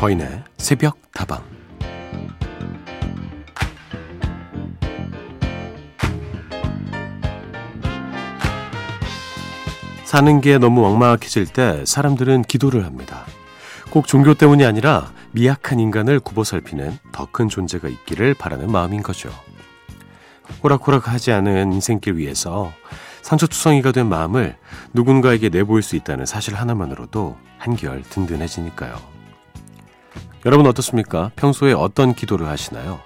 서인의 새벽 다방 사는 게 너무 막막해질 때 사람들은 기도를 합니다. 꼭 종교 때문이 아니라 미약한 인간을 굽어 살피는 더 큰 존재가 있기를 바라는 마음인 거죠. 호락호락하지 않은 인생길 위에서 상처투성이가 된 마음을 누군가에게 내보일 수 있다는 사실 하나만으로도 한결 든든해지니까요. 여러분 어떻습니까? 평소에 어떤 기도를 하시나요?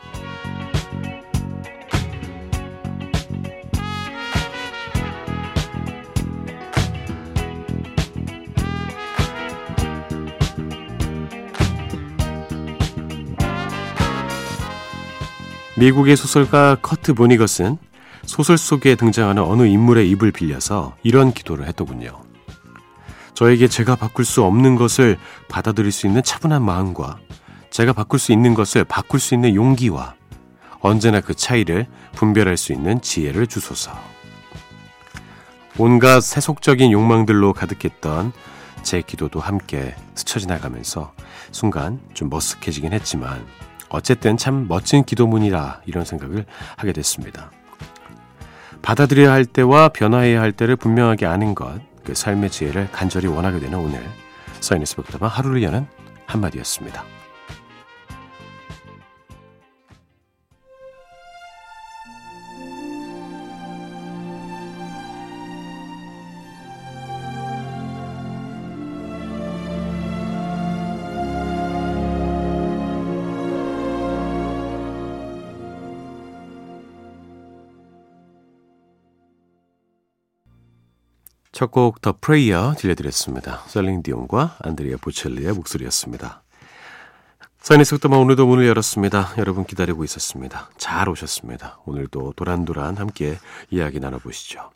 미국의 소설가 커트 보니것은 소설 속에 등장하는 어느 인물의 입을 빌려서 이런 기도를 했더군요. 저에게 제가 바꿀 수 없는 것을 받아들일 수 있는 차분한 마음과 제가 바꿀 수 있는 것을 바꿀 수 있는 용기와 언제나 그 차이를 분별할 수 있는 지혜를 주소서. 온갖 세속적인 욕망들로 가득했던 제 기도도 함께 스쳐 지나가면서 순간 좀 머쓱해지긴 했지만 어쨌든 참 멋진 기도문이라 이런 생각을 하게 됐습니다. 받아들여야 할 때와 변화해야 할 때를 분명하게 아는 것, 그 삶의 지혜를 간절히 원하게 되는 오늘 사인에스 백다방 하루를 여는 한마디였습니다. 첫 곡 더 프레이어 들려드렸습니다. 셀링 디온과 안드리아 보첼리의 목소리였습니다. 사인의 속도만 오늘도 문을 열었습니다. 여러분 기다리고 있었습니다. 잘 오셨습니다. 오늘도 도란도란 함께 이야기 나눠보시죠.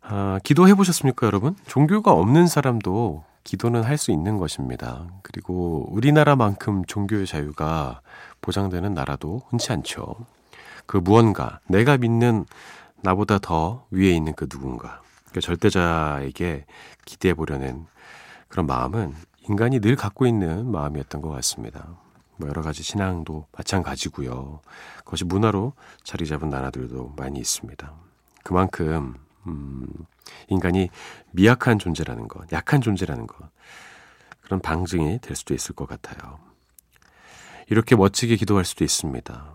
아, 기도해 보셨습니까, 여러분? 종교가 없는 사람도 기도는 할 수 있는 것입니다. 그리고 우리나라만큼 종교의 자유가 보장되는 나라도 흔치 않죠. 그 무언가, 내가 믿는 나보다 더 위에 있는 그 누군가, 그 절대자에게 기대해 보려는 그런 마음은 인간이 늘 갖고 있는 마음이었던 것 같습니다. 뭐 여러 가지 신앙도 마찬가지고요. 그것이 문화로 자리 잡은 나라들도 많이 있습니다. 그만큼 음, 인간이 미약한 존재라는 것, 약한 존재라는 것 그런 방증이 될 수도 있을 것 같아요. 이렇게 멋지게 기도할 수도 있습니다.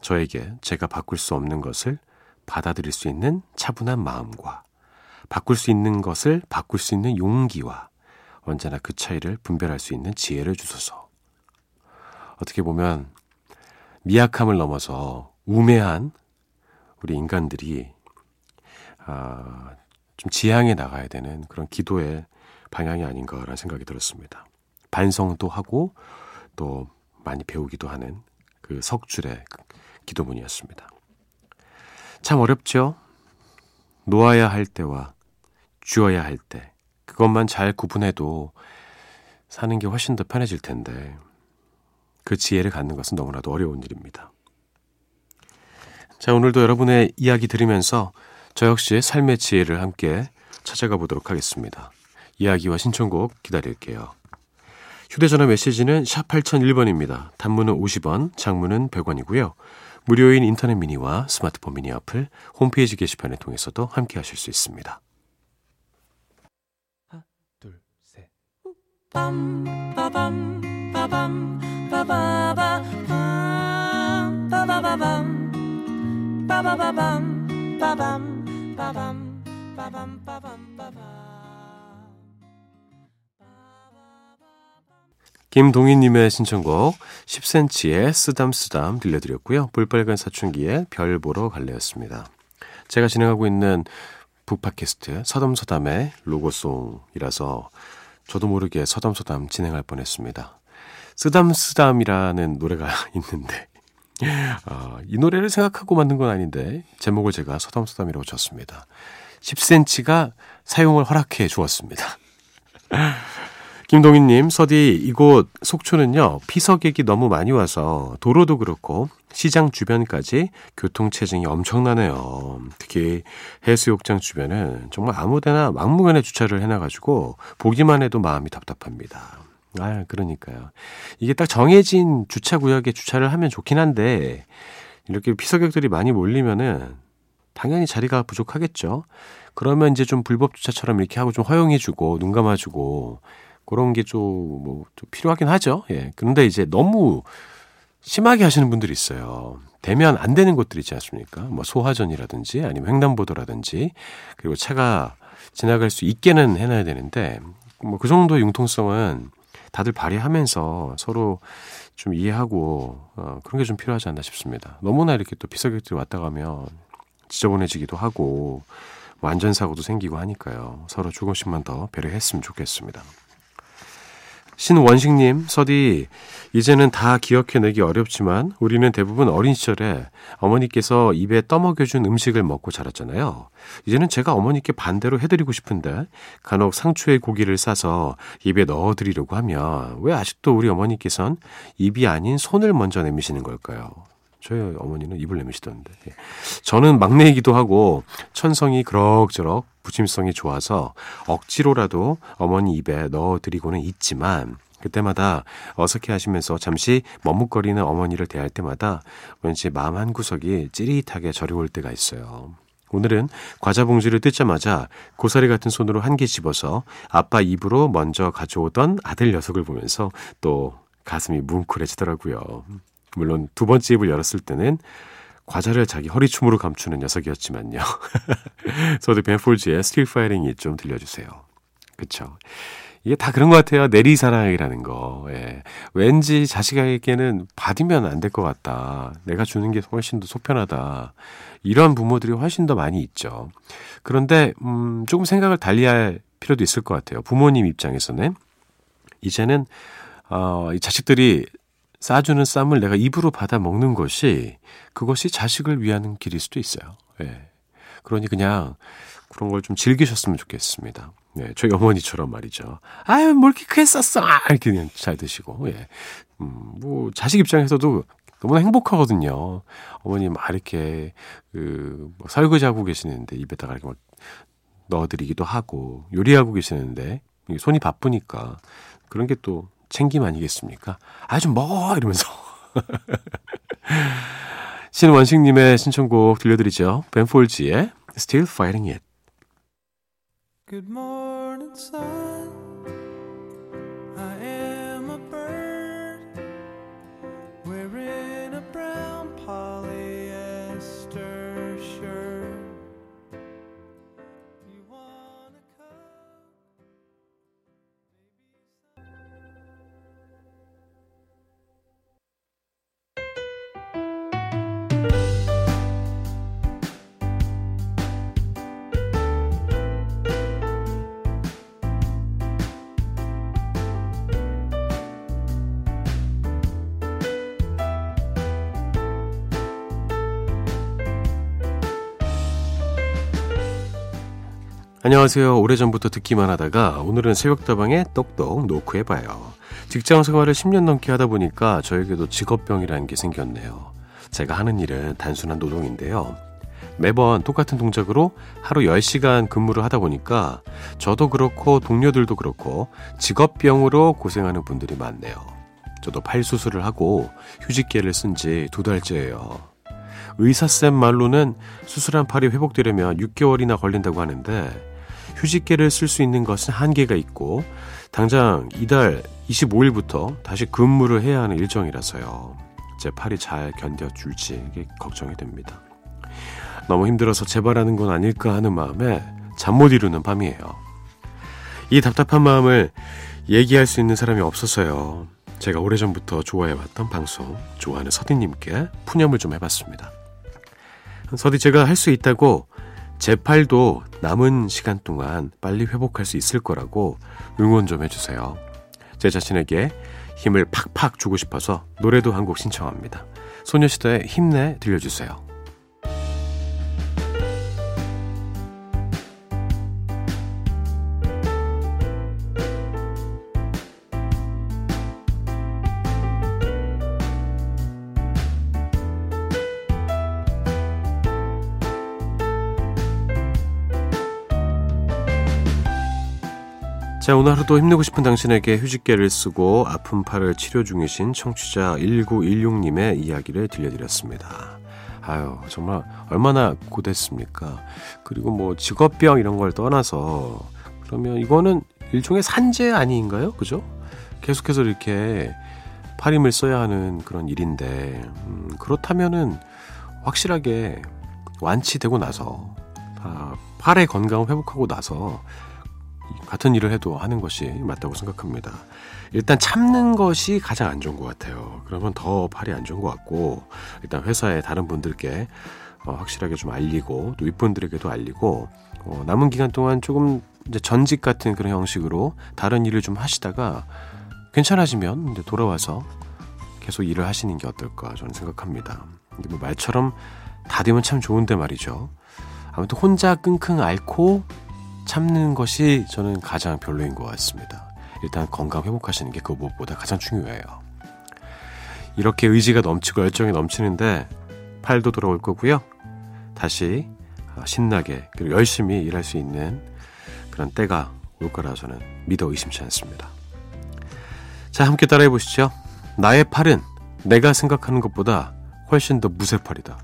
저에게 제가 바꿀 수 없는 것을 받아들일 수 있는 차분한 마음과 바꿀 수 있는 것을 바꿀 수 있는 용기와 언제나 그 차이를 분별할 수 있는 지혜를 주소서. 어떻게 보면 미약함을 넘어서 우매한 우리 인간들이 아, 좀 지향해 나가야 되는 그런 기도의 방향이 아닌가라는 생각이 들었습니다. 반성도 하고 또 많이 배우기도 하는 그 석줄의 기도문이었습니다. 참 어렵죠? 놓아야 할 때와 주어야 할 때, 그것만 잘 구분해도 사는 게 훨씬 더 편해질 텐데, 그 지혜를 갖는 것은 너무나도 어려운 일입니다. 자, 오늘도 여러분의 이야기 들으면서 저 역시 삶의 지혜를 함께 찾아가 보도록 하겠습니다. 이야기와 신청곡 기다릴게요. 휴대전화 메시지는 샵 8001번입니다. 단문은 50원, 장문은 100원이고요. 무료인 인터넷 미니와 스마트폰 미니 어플, 홈페이지 게시판을 통해서도 함께 하실 수 있습니다. 하나, 둘, 셋. 빰, 빠밤, 빠밤, 빠바바, 빰, 빠바바밤, 빠바바밤, 빠밤, 빠밤, 빠밤, 빠밤. 김동희님의 신청곡 10cm의 쓰담쓰담 들려드렸고요. 볼빨간 사춘기의 별 보러 갈래였습니다. 제가 진행하고 있는 북팟캐스트 서담서담의 로고송이라서 저도 모르게 서담서담 진행할 뻔했습니다. 쓰담쓰담이라는 노래가 있는데 어, 이 노래를 생각하고 만든 건 아닌데 제목을 제가 서담서담이라고 줬습니다. 10cm가 사용을 허락해 주었습니다. 김동희님, 서디, 이곳 속초는요, 피서객이 너무 많이 와서 도로도 그렇고 시장 주변까지 교통체증이 엄청나네요. 특히 해수욕장 주변은 정말 아무 데나 막무가내 주차를 해놔가지고 보기만 해도 마음이 답답합니다. 아, 그러니까요. 이게 딱 정해진 주차구역에 주차를 하면 좋긴 한데, 이렇게 피서객들이 많이 몰리면은 당연히 자리가 부족하겠죠. 그러면 이제 좀 불법 주차처럼 이렇게 하고 좀 허용해주고 눈 감아주고 그런 게 좀 뭐 좀 필요하긴 하죠. 예. 그런데 이제 너무 심하게 하시는 분들이 있어요. 되면 안 되는 곳들 있지 않습니까? 뭐 소화전이라든지 아니면 횡단보도라든지 그리고 차가 지나갈 수 있게는 해놔야 되는데 뭐 그 정도의 융통성은 다들 발휘하면서 서로 좀 이해하고 어, 그런 게 좀 필요하지 않나 싶습니다. 너무나 이렇게 또 피서객들이 왔다 가면 지저분해지기도 하고 뭐 안전사고도 생기고 하니까요. 서로 조금씩만 더 배려했으면 좋겠습니다. 신원식님, 서디, 이제는 다 기억해내기 어렵지만 우리는 대부분 어린 시절에 어머니께서 입에 떠먹여준 음식을 먹고 자랐잖아요. 이제는 제가 어머니께 반대로 해드리고 싶은데 간혹 상추의 고기를 싸서 입에 넣어드리려고 하면 왜 아직도 우리 어머니께선 입이 아닌 손을 먼저 내미시는 걸까요? 저희 어머니는 입을 내미시던데. 예. 저는 막내이기도 하고 천성이 그럭저럭 부침성이 좋아서 억지로라도 어머니 입에 넣어드리고는 있지만 그때마다 어색해 하시면서 잠시 머뭇거리는 어머니를 대할 때마다 왠지 마음 한 구석이 찌릿하게 저려올 때가 있어요. 오늘은 과자 봉지를 뜯자마자 고사리 같은 손으로 한 개 집어서 아빠 입으로 먼저 가져오던 아들 녀석을 보면서 또 가슴이 뭉클해지더라고요. 물론 두 번째 입을 열었을 때는 과자를 자기 허리춤으로 감추는 녀석이었지만요. 저도 벤폴즈의 Still Fighting It 좀 들려주세요. 그쵸. 이게 다 그런 것 같아요. 내리사랑이라는 거. 예. 왠지 자식에게는 받으면 안 될 것 같다. 내가 주는 게 훨씬 더 속편하다. 이런 부모들이 훨씬 더 많이 있죠. 그런데, 음, 조금 생각을 달리 할 필요도 있을 것 같아요. 부모님 입장에서는. 이제는, 어, 이 자식들이 싸주는 쌈을 내가 입으로 받아 먹는 것이 그것이 자식을 위하는 길일 수도 있어요. 예. 그러니 그냥 그런 걸 좀 즐기셨으면 좋겠습니다. 네, 저희 어머니처럼 말이죠. 아유, 뭘 이렇게 크게 쌌어! 아, 이렇게 그냥 잘 드시고, 예. 음, 뭐, 자식 입장에서도 너무나 행복하거든요. 어머니 막 이렇게, 그, 뭐 설거지하고 계시는데 입에다가 이렇게 막 넣어드리기도 하고, 요리하고 계시는데, 손이 바쁘니까, 그런 게 또 챙김 아니겠습니까? 아, 좀 먹어! 이러면서. 신원식님의 신청곡 들려드리죠. 벤폴지의 Still Fighting It. Good morning, sun. 안녕하세요. 오래전부터 듣기만 하다가 오늘은 새벽다방에 똑똑 노크 해봐요. 직장 생활을 10년 넘게 하다 보니까 저에게도 직업병이라는 게 생겼네요. 제가 하는 일은 단순한 노동인데요. 매번 똑같은 동작으로 하루 10시간 근무를 하다 보니까 저도 그렇고 동료들도 그렇고 직업병으로 고생하는 분들이 많네요. 저도 팔 수술을 하고 휴직계를 쓴 지 두 달째예요. 의사쌤 말로는 수술한 팔이 회복되려면 6개월이나 걸린다고 하는데 휴직계를 쓸 수 있는 것은 한계가 있고 당장 이달 25일부터 다시 근무를 해야 하는 일정이라서요. 제 팔이 잘 견뎌줄지 걱정이 됩니다. 너무 힘들어서 재발하는 건 아닐까 하는 마음에 잠 못 이루는 밤이에요. 이 답답한 마음을 얘기할 수 있는 사람이 없어서요. 제가 오래전부터 좋아해왔던 방송, 좋아하는 서디님께 푸념을 좀 해봤습니다. 서디 제가 할 수 있다고 제 팔도 남은 시간 동안 빨리 회복할 수 있을 거라고 응원 좀 해주세요. 제 자신에게 힘을 팍팍 주고 싶어서 노래도 한 곡 신청합니다. 소녀시대의 힘내 들려주세요. 자, 오늘 하루도 힘내고 싶은 당신에게 휴직계를 쓰고 아픈 팔을 치료 중이신 청취자 1916님의 이야기를 들려드렸습니다. 아유, 정말 얼마나 고됐습니까? 그리고 뭐 직업병 이런 걸 떠나서 그러면 이거는 일종의 산재 아닌가요? 그죠? 계속해서 이렇게 팔힘을 써야 하는 그런 일인데, 음, 그렇다면은 확실하게 완치되고 나서, 아, 팔의 건강을 회복하고 나서 같은 일을 해도 하는 것이 맞다고 생각합니다. 일단 참는 것이 가장 안 좋은 것 같아요. 그러면 더 팔이 안 좋은 것 같고 일단 회사에 다른 분들께 어, 확실하게 좀 알리고 또 윗분들에게도 알리고 어, 남은 기간 동안 조금 이제 전직 같은 그런 형식으로 다른 일을 좀 하시다가 괜찮아지면 이제 돌아와서 계속 일을 하시는 게 어떨까 저는 생각합니다. 근데 뭐 말처럼 다 되면 참 좋은데 말이죠. 아무튼 혼자 끙끙 앓고 참는 것이 저는 가장 별로인 것 같습니다. 일단 건강 회복하시는 게 그 무엇보다 가장 중요해요. 이렇게 의지가 넘치고 열정이 넘치는데 팔도 돌아올 거고요. 다시 신나게 그리고 열심히 일할 수 있는 그런 때가 올 거라 저는 믿어 의심치 않습니다. 자, 함께 따라해 보시죠. 나의 팔은 내가 생각하는 것보다 훨씬 더 무쇠팔이다.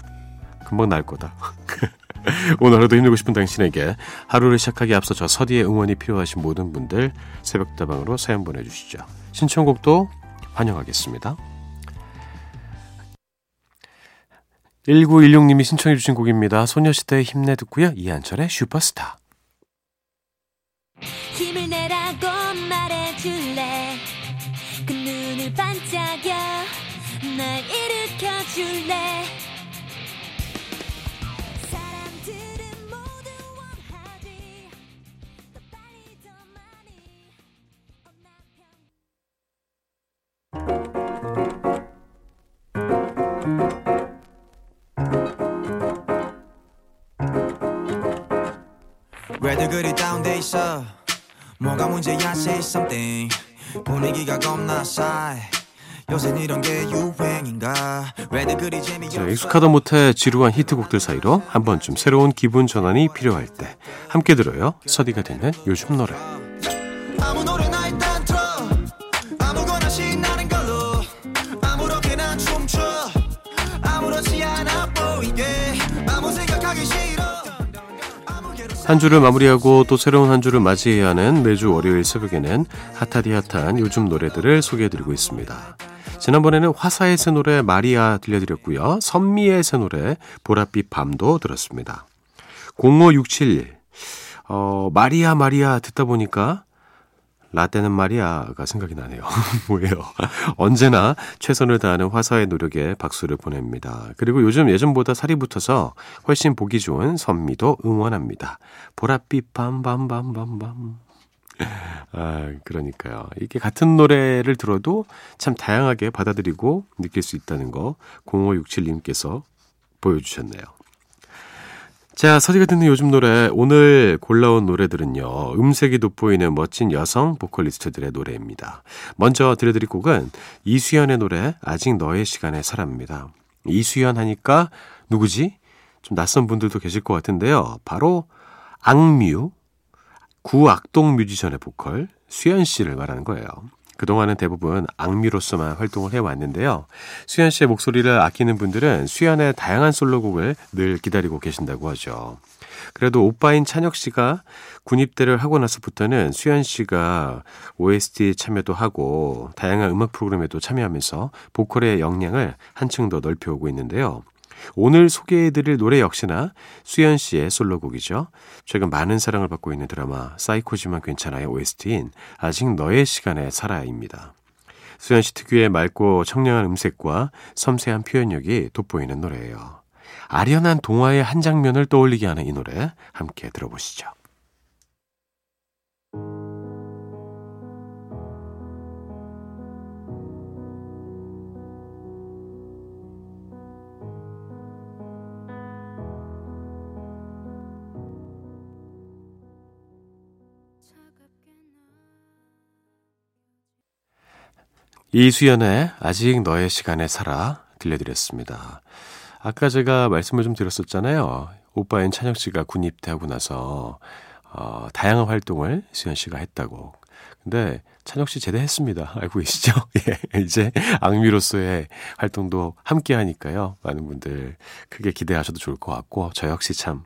금방 날 거다. 오늘 하루도 힘내고 싶은 당신에게 하루를 시작하기 앞서 저 서디의 응원이 필요하신 모든 분들 새벽다방으로 사연 보내주시죠. 신청곡도 환영하겠습니다. 1916님이 신청해 주신 곡입니다. 소녀시대의 힘내 듣고요. 이한철의 슈퍼스타. 힘을 내라고 말해줄래 그 눈을 반짝여 날 일으켜줄래 왜들 그리 다운돼 있어. 뭐가 문제야 say something. 분위기가 겁나 싸해. 요새 이런 게 유행인가? 왜들 그리 재미없어. 익숙하다 못해 지루한 히트곡들 사이로 한 번쯤 새로운 기분 전환이 필요할 때 함께 들어요. 서디가 되는 요즘 노래. 아무 노래 한 주를 마무리하고 또 새로운 한 주를 맞이해야 하는 매주 월요일 새벽에는 핫하디 핫한 요즘 노래들을 소개해드리고 있습니다. 지난번에는 화사의 새 노래 마리아 들려드렸고요. 선미의 새 노래 보랏빛 밤도 들었습니다. 05671 어, 마리아 마리아 듣다 보니까 라떼는 마리아가 생각이 나네요. 뭐예요? 언제나 최선을 다하는 화사의 노력에 박수를 보냅니다. 그리고 요즘 예전보다 살이 붙어서 훨씬 보기 좋은 선미도 응원합니다. 보랏빛 밤밤밤밤밤. 아, 그러니까요. 이게 같은 노래를 들어도 참 다양하게 받아들이고 느낄 수 있다는 거 0567님께서 보여주셨네요. 자, 서디가 듣는 요즘 노래, 오늘 골라온 노래들은요, 음색이 돋보이는 멋진 여성 보컬리스트들의 노래입니다. 먼저 들려드릴 곡은 이수연의 노래, 아직 너의 시간에 살아입니다. 이수연 하니까 누구지? 좀 낯선 분들도 계실 것 같은데요. 바로 악뮤, 구악동 뮤지션의 보컬, 수연 씨를 말하는 거예요. 그동안은 대부분 악미로서만 활동을 해왔는데요. 수현 씨의 목소리를 아끼는 분들은 수현의 다양한 솔로곡을 늘 기다리고 계신다고 하죠. 그래도 오빠인 찬혁 씨가 군입대를 하고 나서부터는 수현 씨가 OST 참여도 하고 다양한 음악 프로그램에도 참여하면서 보컬의 역량을 한층 더 넓혀오고 있는데요. 오늘 소개해드릴 노래 역시나 수연 씨의 솔로곡이죠. 최근 많은 사랑을 받고 있는 드라마 사이코지만 괜찮아요 OST인 아직 너의 시간에 살아입니다. 수연 씨 특유의 맑고 청량한 음색과 섬세한 표현력이 돋보이는 노래예요. 아련한 동화의 한 장면을 떠올리게 하는 이 노래 함께 들어보시죠. 이수연의 아직 너의 시간에 살아 들려드렸습니다. 아까 제가 말씀을 좀 드렸었잖아요. 오빠인 찬혁 씨가 군 입대하고 나서 어, 다양한 활동을 수연 씨가 했다고. 근데 찬혁 씨 제대했습니다. 알고 계시죠? 예, 이제 악미로서의 활동도 함께 하니까요. 많은 분들 크게 기대하셔도 좋을 것 같고, 저 역시 참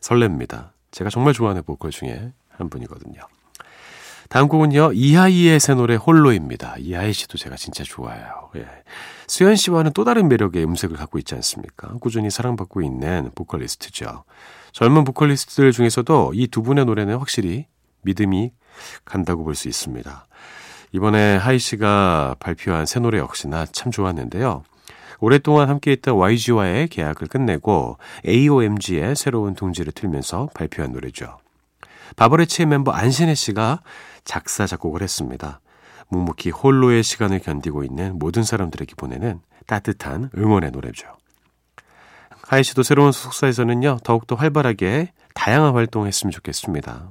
설렙니다. 제가 정말 좋아하는 보컬 중에 한 분이거든요. 다음 곡은요, 이하이의 새 노래 홀로입니다. 이하이 씨도 제가 진짜 좋아해요. 예. 수현 씨와는 또 다른 매력의 음색을 갖고 있지 않습니까? 꾸준히 사랑받고 있는 보컬리스트죠. 젊은 보컬리스트들 중에서도 이 두 분의 노래는 확실히 믿음이 간다고 볼 수 있습니다. 이번에 하이 씨가 발표한 새 노래 역시나 참 좋았는데요. 오랫동안 함께했던 YG와의 계약을 끝내고 AOMG에 새로운 둥지를 틀면서 발표한 노래죠. 바버렛츠의 멤버 안신애 씨가 작사, 작곡을 했습니다. 묵묵히 홀로의 시간을 견디고 있는 모든 사람들에게 보내는 따뜻한 응원의 노래죠. 하이 씨도 새로운 소속사에서는요, 더욱더 활발하게 다양한 활동을 했으면 좋겠습니다.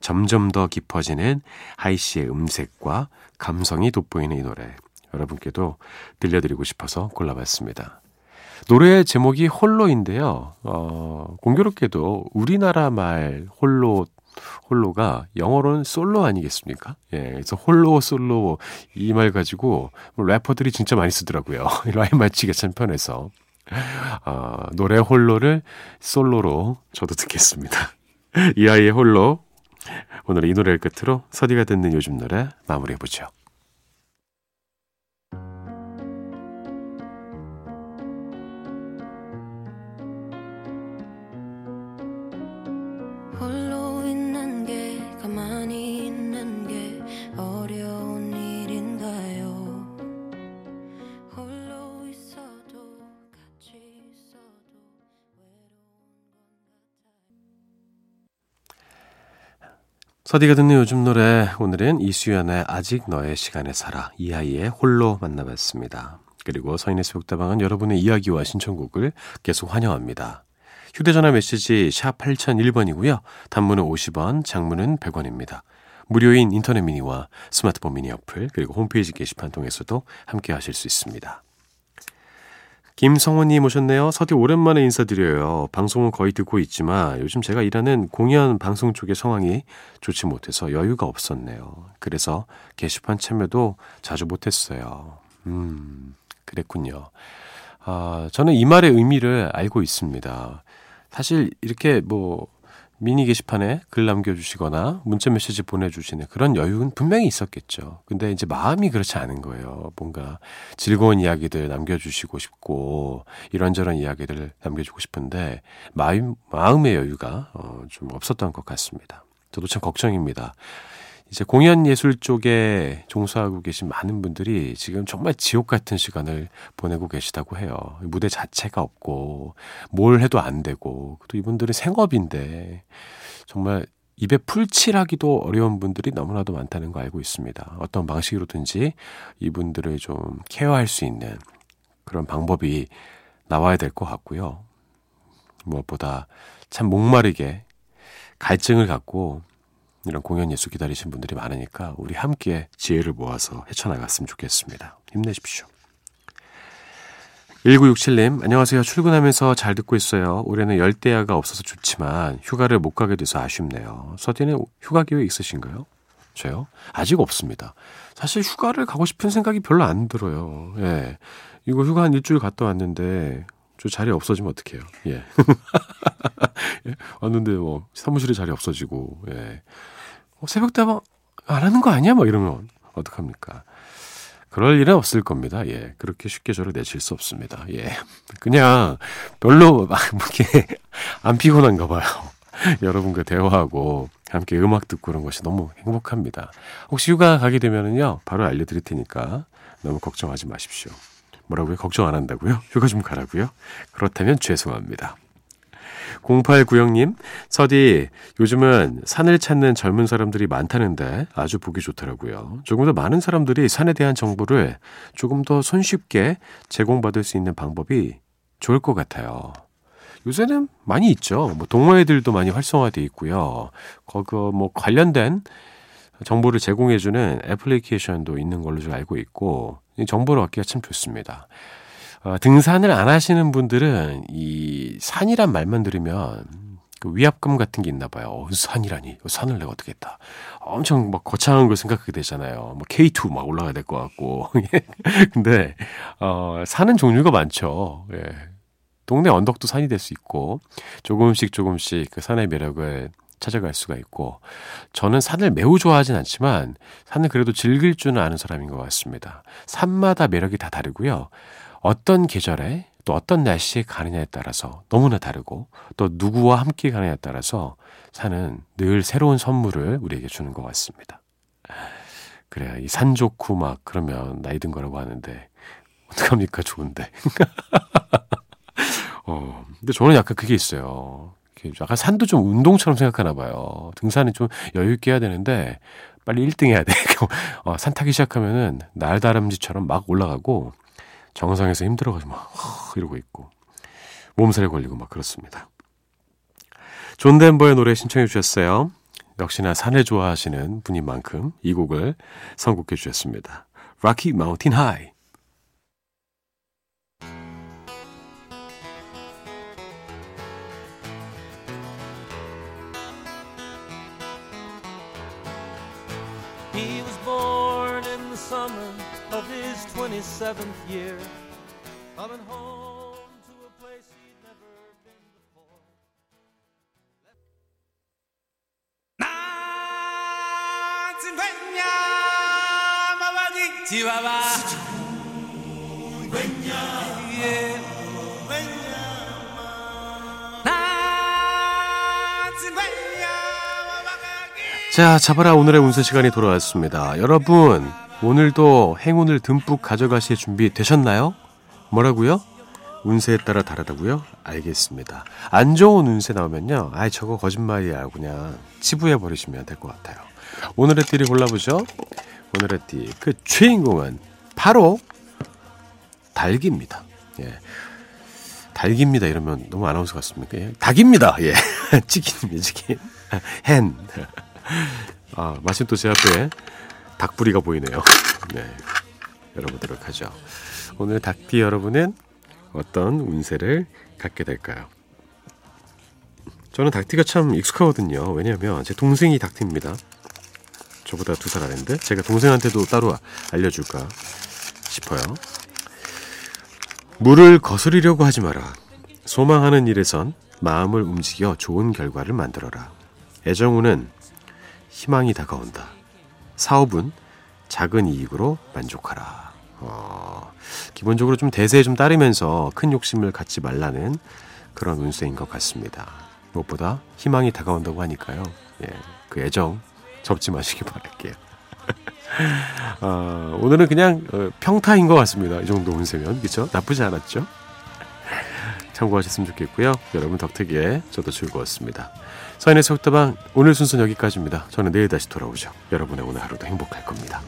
점점 더 깊어지는 하이 씨의 음색과 감성이 돋보이는 이 노래. 여러분께도 들려드리고 싶어서 골라봤습니다. 노래 제목이 홀로인데요. 어, 공교롭게도 우리나라 말 홀로 홀로가 영어로는 솔로 아니겠습니까? 예, 그래서 홀로, 솔로 이 말 가지고 뭐 래퍼들이 진짜 많이 쓰더라고요. 라인 맞히기가 참 편해서. 어, 노래 홀로를 솔로로 저도 듣겠습니다. 이 아이의 홀로. 오늘 이 노래를 끝으로 서디가 듣는 요즘 노래 마무리해보죠. 서디가 듣는 요즘 노래 오늘은 이수연의 아직 너의 시간에 살아 이 아이의 홀로 만나봤습니다. 그리고 서인의 새벽다방은 여러분의 이야기와 신청곡을 계속 환영합니다. 휴대전화 메시지 샵 8001번이고요. 단문은 50원, 장문은 100원입니다. 무료인 인터넷 미니와 스마트폰 미니 어플 그리고 홈페이지 게시판 통해서도 함께 하실 수 있습니다. 김성원님 오셨네요. 서디 오랜만에 인사드려요. 방송은 거의 듣고 있지만 요즘 제가 일하는 공연 방송 쪽의 상황이 좋지 못해서 여유가 없었네요. 그래서 게시판 참여도 자주 못했어요. 음, 그랬군요. 아, 저는 이 말의 의미를 알고 있습니다. 사실 이렇게 뭐 미니 게시판에 글 남겨주시거나 문자 메시지 보내주시는 그런 여유는 분명히 있었겠죠. 근데 이제 마음이 그렇지 않은 거예요. 뭔가 즐거운 이야기들 남겨주시고 싶고 이런저런 이야기들 남겨주고 싶은데 마음, 마음의 여유가 어, 좀 없었던 것 같습니다. 저도 참 걱정입니다. 이제 공연 예술 쪽에 종사하고 계신 많은 분들이 지금 정말 지옥 같은 시간을 보내고 계시다고 해요. 무대 자체가 없고 뭘 해도 안 되고 또 이분들은 생업인데 정말 입에 풀칠하기도 어려운 분들이 너무나도 많다는 거 알고 있습니다. 어떤 방식으로든지 이분들을 좀 케어할 수 있는 그런 방법이 나와야 될 것 같고요. 무엇보다 참 목마르게 갈증을 갖고 이런 공연 예수 기다리신 분들이 많으니까 우리 함께 지혜를 모아서 헤쳐나갔으면 좋겠습니다. 힘내십시오. 1967님, 안녕하세요. 출근하면서 잘 듣고 있어요. 올해는 열대야가 없어서 좋지만 휴가를 못 가게 돼서 아쉽네요. 서디는 휴가 계획 있으신가요? 저요? 아직 없습니다. 사실 휴가를 가고 싶은 생각이 별로 안 들어요. 예. 이거 휴가 한 일주일 갔다 왔는데 저 자리 없어지면 어떡해요. 예. 예. 왔는데 뭐 사무실에 자리 없어지고 예. 어, 새벽다방 안 하는 거 아니야? 뭐 이러면 어떡합니까? 그럴 일은 없을 겁니다. 예. 그렇게 쉽게 저를 내칠 수 없습니다. 예. 그냥 별로 막 이렇게 안 피곤한가 봐요. 여러분과 대화하고 함께 음악 듣고 그런 것이 너무 행복합니다. 혹시 휴가 가게 되면은요, 바로 알려드릴 테니까 너무 걱정하지 마십시오. 뭐라고요? 걱정 안 한다고요? 휴가 좀 가라고요? 그렇다면 죄송합니다. 0890님, 서디, 요즘은 산을 찾는 젊은 사람들이 많다는데 아주 보기 좋더라고요. 조금 더 많은 사람들이 산에 대한 정보를 조금 더 손쉽게 제공받을 수 있는 방법이 좋을 것 같아요. 요새는 많이 있죠. 뭐 동호회들도 많이 활성화되어 있고요. 거기 뭐 관련된 정보를 제공해주는 애플리케이션도 있는 걸로 좀 알고 있고 정보를 얻기가 참 좋습니다. 어, 등산을 안 하시는 분들은 이 산이란 말만 들으면 그 위압감 같은 게 있나 봐요. 어, 산이라니. 산을 내가 어떻게 했다. 엄청 막 거창한 걸 생각하게 되잖아요. 뭐 K2 막 올라가야 될 것 같고. 근데, 어, 산은 종류가 많죠. 예. 동네 언덕도 산이 될 수 있고, 조금씩 조금씩 그 산의 매력을 찾아갈 수가 있고, 저는 산을 매우 좋아하진 않지만, 산을 그래도 즐길 줄은 아는 사람인 것 같습니다. 산마다 매력이 다 다르고요. 어떤 계절에 또 어떤 날씨에 가느냐에 따라서 너무나 다르고 또 누구와 함께 가느냐에 따라서 산은 늘 새로운 선물을 우리에게 주는 것 같습니다. 그래야 이산 좋고 막 그러면 나이 든 거라고 하는데 어떡합니까 좋은데. 어, 근데 저는 약간 그게 있어요. 약간 산도 좀 운동처럼 생각하나 봐요. 등산은 좀 여유 있게 해야 되는데 빨리 1등 해야 돼. 어, 산 타기 시작하면은 날다람쥐처럼 막 올라가고 정상에서 힘들어가지고 막 이러고 있고 몸살에 걸리고 막 그렇습니다. 존 덴버의 노래 신청해 주셨어요. 역시나 산을 좋아하시는 분인 만큼 이 곡을 선곡해 주셨습니다. Rocky Mountain High He was born in the summer of his 27th year, 자, 잡아라 오늘의 운세 시간이 돌아왔습니다. 여러분, 오늘도 행운을 듬뿍 가져가실 준비 되셨나요? 뭐라고요? 운세에 따라 다르다고요? 알겠습니다. 안 좋은 운세 나오면요. 아이 저거 거짓말이야. 그냥 치부해 버리시면 될 것 같아요. 오늘의 띠를 골라보죠. 오늘의 띠. 그 주인공은 바로 닭입니다. 예. 닭입니다. 이러면 너무 아나운서 같습니까? 예. 닭입니다. 예. 치킨입니다. 치킨. hen. 아, 마침 또 제 앞에 닭부리가 보이네요. 네. 열어보도록 하죠. 오늘 닭띠 여러분은 어떤 운세를 갖게 될까요? 저는 닭띠가 참 익숙하거든요. 왜냐하면 제 동생이 닭띠입니다. 저보다 두 살 아래인데 제가 동생한테도 따로 알려줄까 싶어요. 물을 거스리려고 하지 마라. 소망하는 일에선 마음을 움직여 좋은 결과를 만들어라. 애정우는 희망이 다가온다. 사업은 작은 이익으로 만족하라. 어, 기본적으로 좀 대세에 좀 따르면서 큰 욕심을 갖지 말라는 그런 운세인 것 같습니다. 무엇보다 희망이 다가온다고 하니까요. 예, 그 애정 접지 마시기 바랄게요. 어, 오늘은 그냥 어, 평타인 것 같습니다. 이 정도 운세면 그렇죠? 나쁘지 않았죠? 참고하셨으면 좋겠고요. 여러분 덕택에 저도 즐거웠습니다. 서인의 속다방 오늘 순서는 여기까지입니다. 저는 내일 다시 돌아오죠. 여러분의 오늘 하루도 행복할 겁니다.